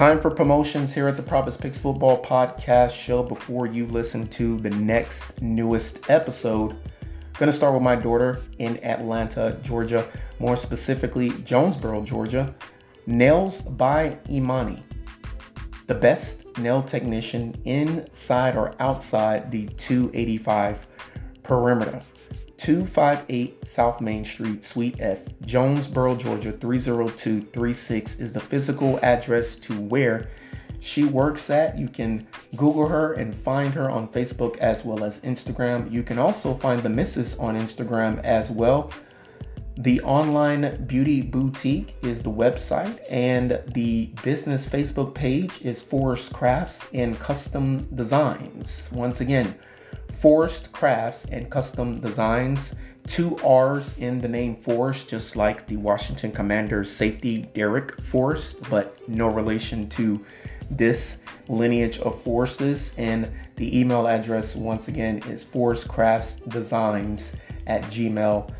Time for promotions here at the Prophets Picks Football Podcast Show before you listen to the next newest episode. Gonna start with my daughter in Atlanta, Georgia, more specifically Jonesboro, Georgia. Nails by Imani, the best nail technician inside or outside the 285 perimeter. 258 South Main Street, Suite F, Jonesboro, Georgia 30236 is the physical address to where she works at. You can Google her and find her on Facebook as well as Instagram. You can also find the missus on Instagram as well. The online beauty boutique is the website, and the business Facebook page is Forest Crafts and Custom Designs. Once again, Forest Crafts and Custom Designs. Two R's in the name Forest, just like the Washington Commanders safety Darrick Forrest, but no relation to this lineage of forces. And the email address, once again, is forestcraftsdesigns at gmail.com.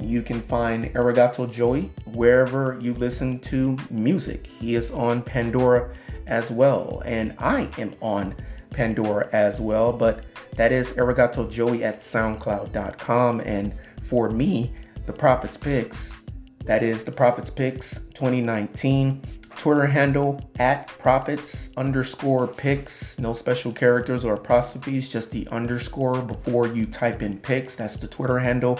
You can find Arigato Joey wherever you listen to music. He is on Pandora as well, and I am on Pandora as well. But that is Arigato Joey at SoundCloud.com. And for me, the Prophets Picks, that is the Prophets Picks 2019. Twitter handle at Prophets underscore picks. No special characters or apostrophes, just the underscore before you type in picks. That's the Twitter handle.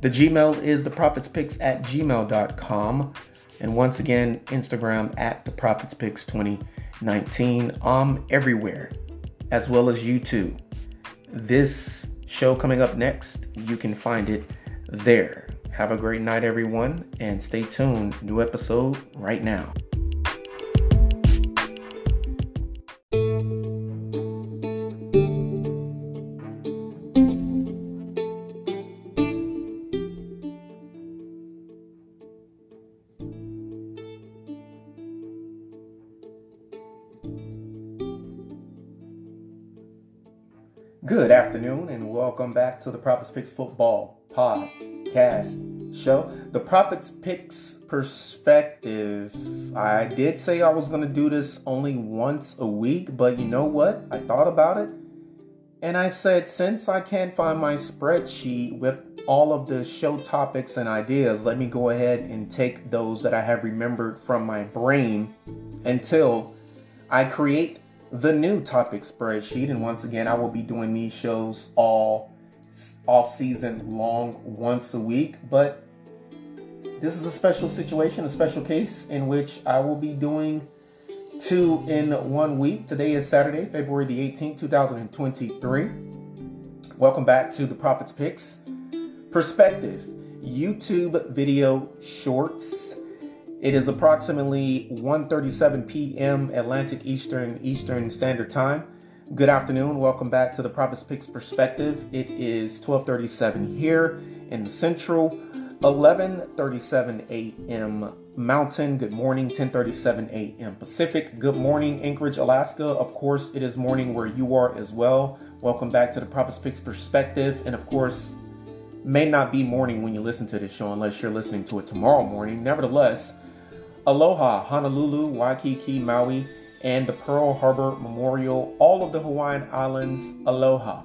The Gmail is the Prophets Picks at gmail.com. And once again, Instagram at the Prophets Picks 2019. I'm um, everywhere as well as YouTube. This show coming up next, you can find it there. Have a great night, everyone, and stay tuned. New episode right now. Good afternoon, and welcome back to the Prophets Picks Football Podcast Show. The Prophets Picks Perspective. I did say I was going to do this only once a week, but you know what? I thought about it, and I said, since I can't find my spreadsheet with all of the show topics and ideas, let me go ahead and take those that I have remembered from my brain until I create the new topic spreadsheet. And once again, I will be doing these shows all off season long once a week. But this is a special situation, a special case in which I will be doing two in one week. Today is Saturday, February the 18th, 2023. Welcome back to the Prophets Picks Perspective YouTube video shorts. It is approximately 1:37 p.m. Atlantic Eastern Eastern Standard Time. Good afternoon. Welcome back to the Prophets Picks Perspective. It is 12:37 here in the Central, 11:37 a.m. Mountain. Good morning. 10:37 a.m. Pacific. Good morning, Anchorage, Alaska. Of course, it is morning where you are as well. Welcome back to the Prophets Picks Perspective, and of course, may not be morning when you listen to this show unless you're listening to it tomorrow morning. Nevertheless. Aloha, Honolulu, Waikiki, Maui, and the Pearl Harbor Memorial, all of the Hawaiian Islands, aloha.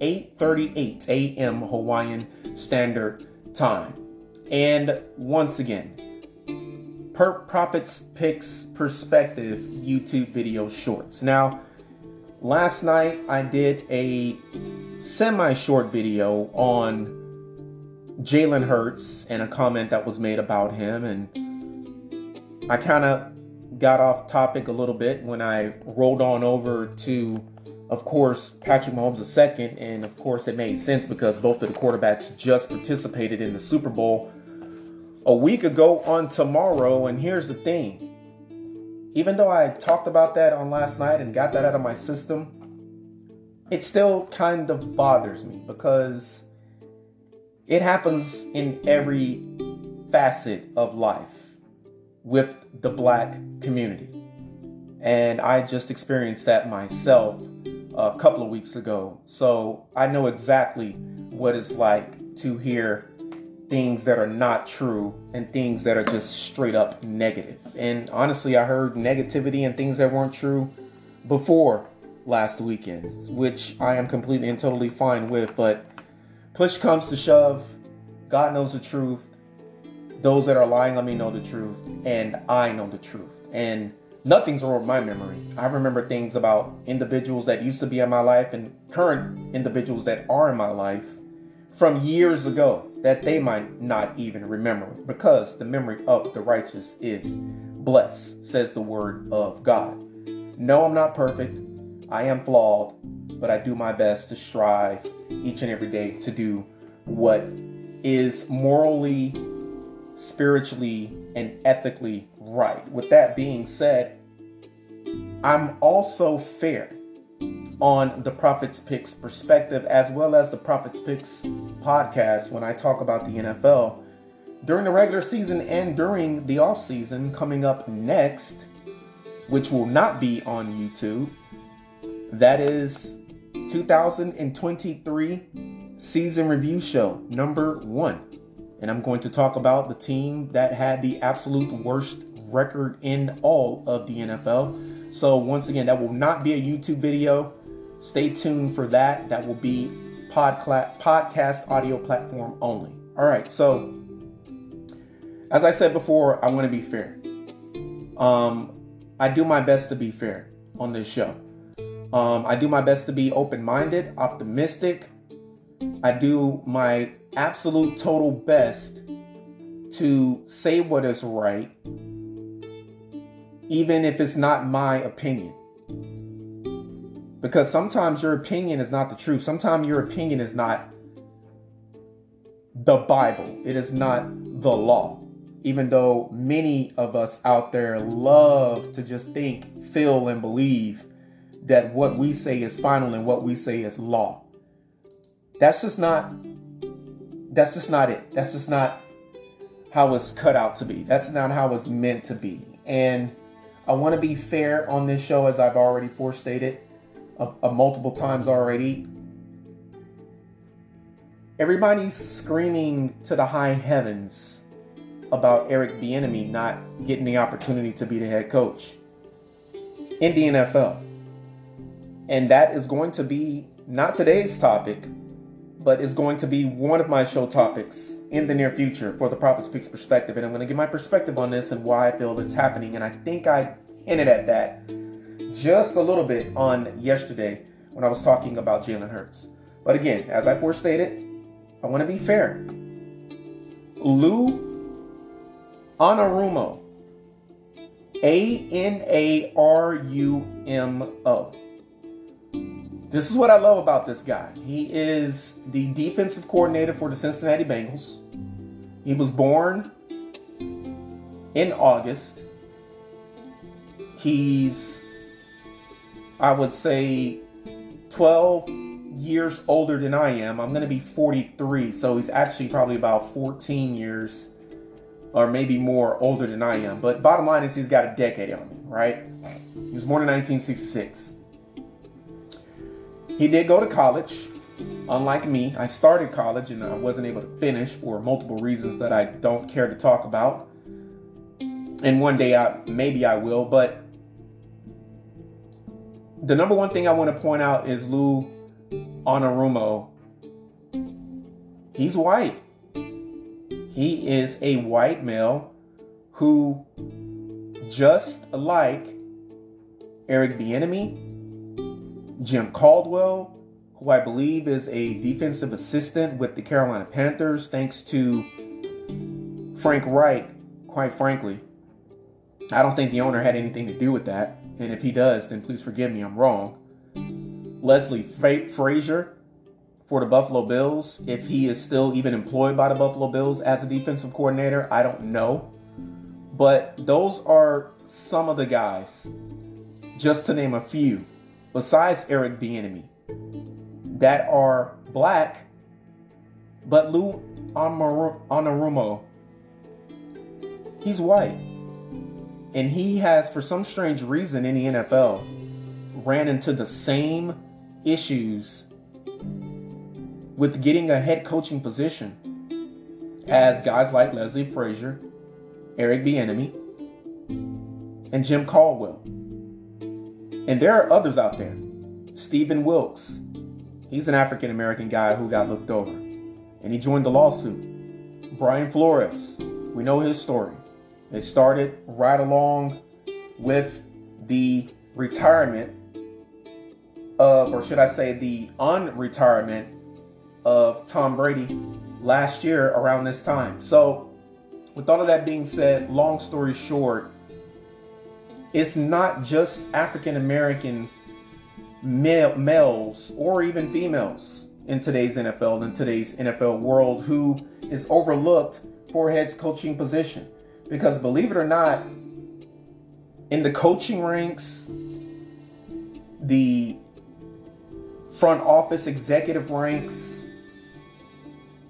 8:38 a.m. Hawaiian Standard Time. And once again, per Prophets Picks Perspective YouTube video shorts. Now, last night I did a semi-short video on Jalen Hurts and a comment that was made about him and I kind of got off topic a little bit when I rolled on over to, of course, Patrick Mahomes second, and of course it made sense because both of the quarterbacks just participated in the Super Bowl a week ago on tomorrow. And here's the thing: even though I talked about that on last night and got that out of my system, it still kind of bothers me because it happens in every facet of life with the black community. And I just experienced that myself a couple of weeks ago. So I know exactly what it's like to hear things that are not true and things that are just straight up negative. And honestly, I heard negativity and things that weren't true before last weekend, which I am completely and totally fine with. But push comes to shove, God knows the truth. Those that are lying on me know the truth, and I know the truth. And nothing's wrong with my memory. I remember things about individuals that used to be in my life and current individuals that are in my life from years ago that they might not even remember because the memory of the righteous is blessed, says the word of God. No, I'm not perfect. I am flawed, but I do my best to strive each and every day to do what is morally, spiritually, and ethically right. With that being said, I'm also fair on the Prophets Picks perspective as well as the Prophets Picks podcast when I talk about the NFL during the regular season and during the off season coming up next, which will not be on YouTube. That is 2023 season review show number one. And I'm going to talk about the team that had the absolute worst record in all of the NFL. So, once again, that will not be a YouTube video. Stay tuned for that. That will be podcast podcast audio platform only. All right. So, as I said before, I want to be fair. Um, I do my best to be fair on this show. Um, I do my best to be open minded, optimistic. I do my absolute total best to say what is right, even if it's not my opinion. Because sometimes your opinion is not the truth. Sometimes your opinion is not the Bible, it is not the law. Even though many of us out there love to just think, feel, and believe that what we say is final and what we say is law. That's just not that's just not it. That's just not how it's cut out to be. That's not how it's meant to be. And I want to be fair on this show, as I've already forestated a, multiple times already. Everybody's screaming to the high heavens about Eric Bieniemy not getting the opportunity to be the head coach in the NFL. And that is going to be not today's topic, but is going to be one of my show topics in the near future for the Prophets Picks perspective. And I'm going to give my perspective on this and why I feel it's happening. And I think I hinted at that just a little bit on yesterday when I was talking about Jalen Hurts. But again, as I forestated, I want to be fair. Lou Anarumo, A N A R U M O. This is what I love about this guy. He is the defensive coordinator for the Cincinnati Bengals. He was born in August. He's, I would say, 12 years older than I am. I'm going to be 43, so he's actually probably about 14 years or maybe more older than I am. But bottom line is he's got a decade on me, right? He was born in 1966. He did go to college. Unlike me, I started college and I wasn't able to finish for multiple reasons that I don't care to talk about. And one day I maybe I will, but the number one thing I want to point out is Lou Anarumo. He's white. He is a white male who, just like Eric Bieniemy, Jim Caldwell, who I believe is a defensive assistant with the Carolina Panthers, thanks to Frank Reich, quite frankly. I don't think the owner had anything to do with that. And if he does, then please forgive me, I'm wrong. Leslie Frazier for the Buffalo Bills. If he is still even employed by the Buffalo Bills as a defensive coordinator, I don't know. But those are some of the guys, just to name a few, besides Eric Bieniemy that are black, but Lou Anarumo, he's white. And he has, for some strange reason in the NFL, ran into the same issues with getting a head coaching position as guys like Leslie Frazier, Eric Bieniemy, and Jim Caldwell. And there are others out there. Stephen Wilks. He's an African American guy who got looked over. And he joined the lawsuit. Brian Flores. We know his story. It started right along with the retirement of, or should I say, the unretirement of Tom Brady last year around this time. So, with all of that being said, long story short, it's not just African American male, males or even females in today's NFL, in today's NFL world, who is overlooked for a head coaching position. Because believe it or not, in the coaching ranks, the front office executive ranks,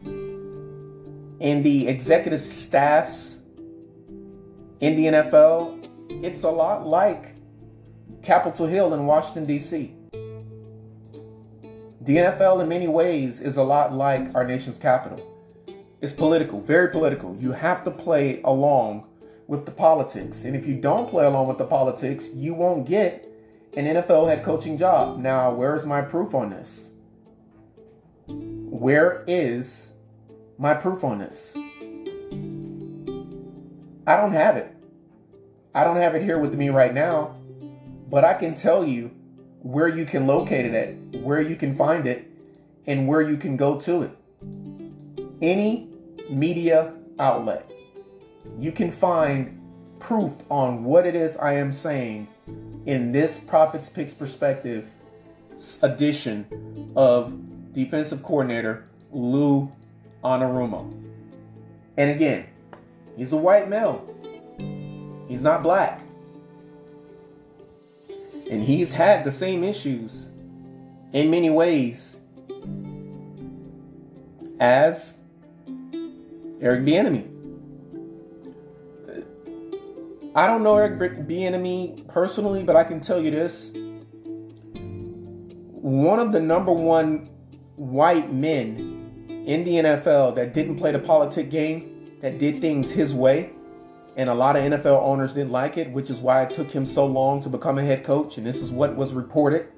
in the executive staffs in the NFL, it's a lot like Capitol Hill in Washington, D.C. The NFL, in many ways, is a lot like our nation's capital. It's political, very political. You have to play along with the politics. And if you don't play along with the politics, you won't get an NFL head coaching job. Now, where's my proof on this? Where is my proof on this? I don't have it. I don't have it here with me right now, but I can tell you where you can locate it at, where you can find it, and where you can go to it. Any media outlet, you can find proof on what it is I am saying in this Prophets Picks Perspective edition of defensive coordinator Lou Anarumo. And again, he's a white male. He's not black. And he's had the same issues in many ways as Eric Bieniemy. I don't know Eric Bieniemy personally, but I can tell you this: one of the number one white men in the NFL that didn't play the politic game, that did things his way, and a lot of NFL owners didn't like it, which is why it took him so long to become a head coach. And this is what was reported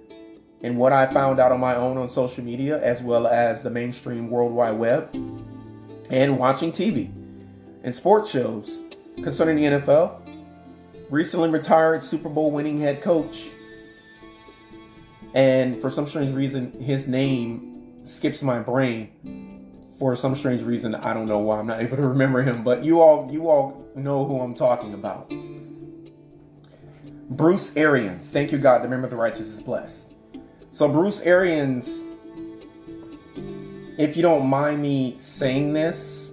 and what I found out on my own on social media, as well as the mainstream World Wide Web, and watching TV and sports shows concerning the NFL. Recently retired Super Bowl winning head coach. And for some strange reason, his name skips my brain for some strange reason i don't know why i'm not able to remember him but you all you all know who i'm talking about. Bruce arians. Thank you god. The member of the righteous is blessed. So bruce arians if you don't mind me saying this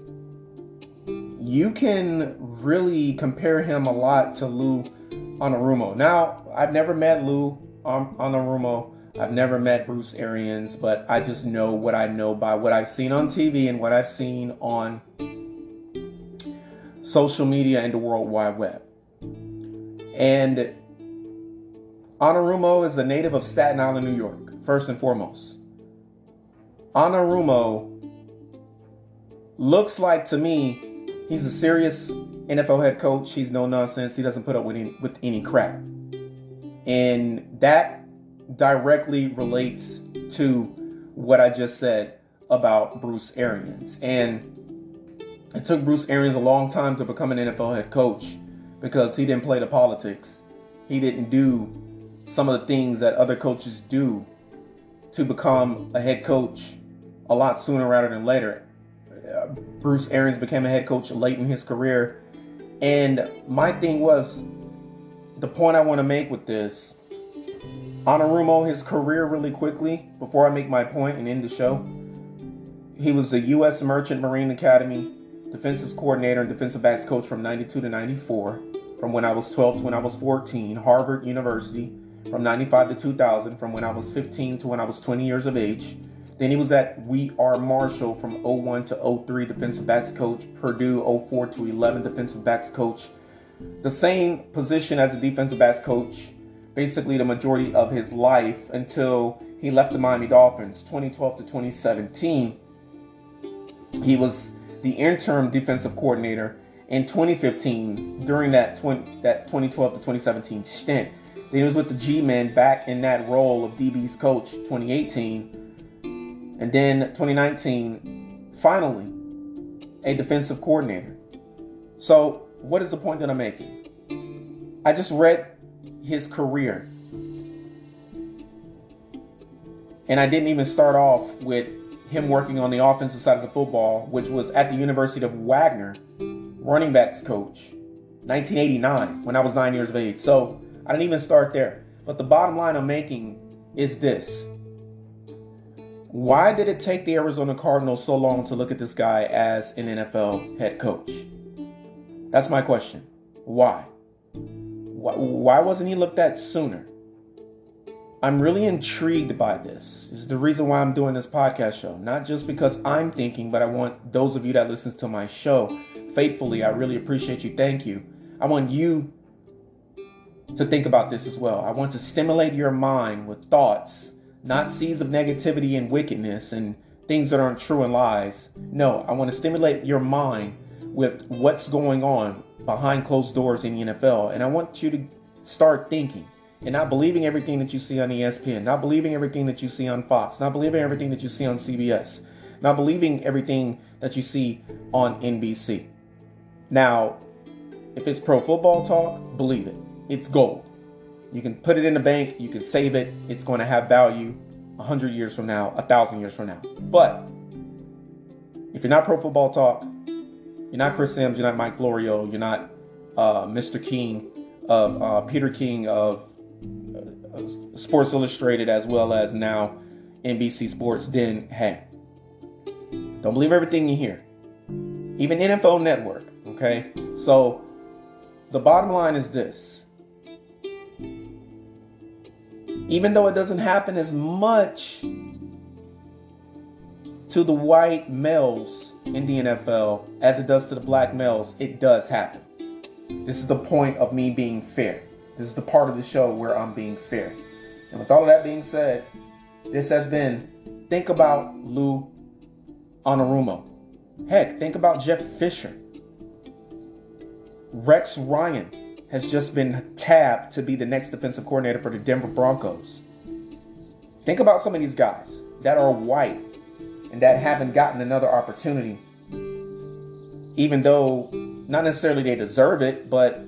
you can really compare him a lot to lou anarumo. Now i've never met lou um, anarumo I've never met Bruce Arians, but I just know what I know by what I've seen on TV and what I've seen on social media and the World Wide Web. And Anarumo is a native of Staten Island, New York, first and foremost. Anarumo looks like to me he's a serious NFL head coach. He's no nonsense. He doesn't put up with any, with any crap. And that directly relates to what I just said about Bruce Arians. And it took Bruce Arians a long time to become an NFL head coach because he didn't play the politics. He didn't do some of the things that other coaches do to become a head coach a lot sooner rather than later. Uh, Bruce Arians became a head coach late in his career. And my thing was the point I want to make with this Anarumo, his career really quickly, before I make my point and end the show. He was the U.S. Merchant Marine Academy defensive coordinator and defensive backs coach from 92 to 94, from when I was 12 to when I was 14, Harvard University from 95 to 2000, from when I was 15 to when I was 20 years of age. Then he was at We Are Marshall from 01 to 03, defensive backs coach, Purdue 04 to 11, defensive backs coach. The same position as a defensive backs coach basically the majority of his life until he left the Miami Dolphins 2012 to 2017. He was the interim defensive coordinator in 2015 during that 20, that 2012 to 2017 stint. Then he was with the G-Men back in that role of DB's coach 2018. And then 2019, finally, a defensive coordinator. So, what is the point that I'm making? I just read his career. And I didn't even start off with him working on the offensive side of the football, which was at the University of Wagner, running backs coach, 1989, when I was nine years of age. So I didn't even start there. But the bottom line I'm making is this Why did it take the Arizona Cardinals so long to look at this guy as an NFL head coach? That's my question. Why? Why wasn't he looked at sooner? I'm really intrigued by this. This is the reason why I'm doing this podcast show. Not just because I'm thinking, but I want those of you that listen to my show faithfully. I really appreciate you. Thank you. I want you to think about this as well. I want to stimulate your mind with thoughts, not seeds of negativity and wickedness and things that aren't true and lies. No, I want to stimulate your mind with what's going on behind closed doors in the NFL. And I want you to start thinking and not believing everything that you see on ESPN, not believing everything that you see on Fox, not believing everything that you see on CBS, not believing everything that you see on NBC. Now, if it's pro football talk, believe it. It's gold. You can put it in the bank, you can save it, it's going to have value 100 years from now, 1,000 years from now. But if you're not pro football talk, you're not Chris Simms, you're not Mike Florio, you're not uh, Mr. King of uh, Peter King of Sports Illustrated as well as now NBC Sports, then hey, don't believe everything you hear. Even NFL Network, okay? So the bottom line is this. Even though it doesn't happen as much to the white males in the NFL as it does to the black males, it does happen. This is the point of me being fair. This is the part of the show where I'm being fair. And with all of that being said, this has been think about Lou Anarumo. Heck, think about Jeff Fisher. Rex Ryan has just been tabbed to be the next defensive coordinator for the Denver Broncos. Think about some of these guys that are white and that haven't gotten another opportunity, even though not necessarily they deserve it, but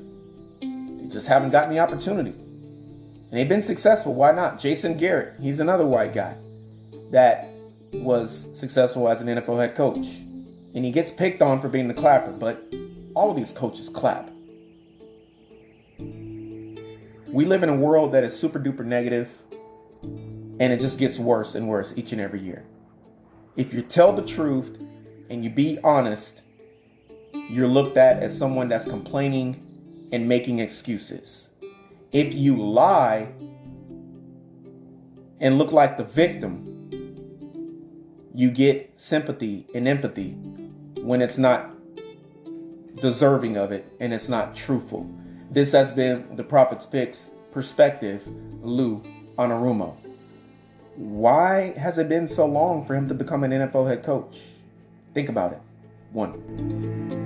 they just haven't gotten the opportunity. And they've been successful. Why not? Jason Garrett, he's another white guy that was successful as an NFL head coach. And he gets picked on for being the clapper, but all of these coaches clap. We live in a world that is super duper negative, and it just gets worse and worse each and every year. If you tell the truth and you be honest, you're looked at as someone that's complaining and making excuses. If you lie and look like the victim, you get sympathy and empathy when it's not deserving of it and it's not truthful. This has been the Prophet's Picks perspective, Lou Anarumo. Why has it been so long for him to become an NFL head coach? Think about it. One.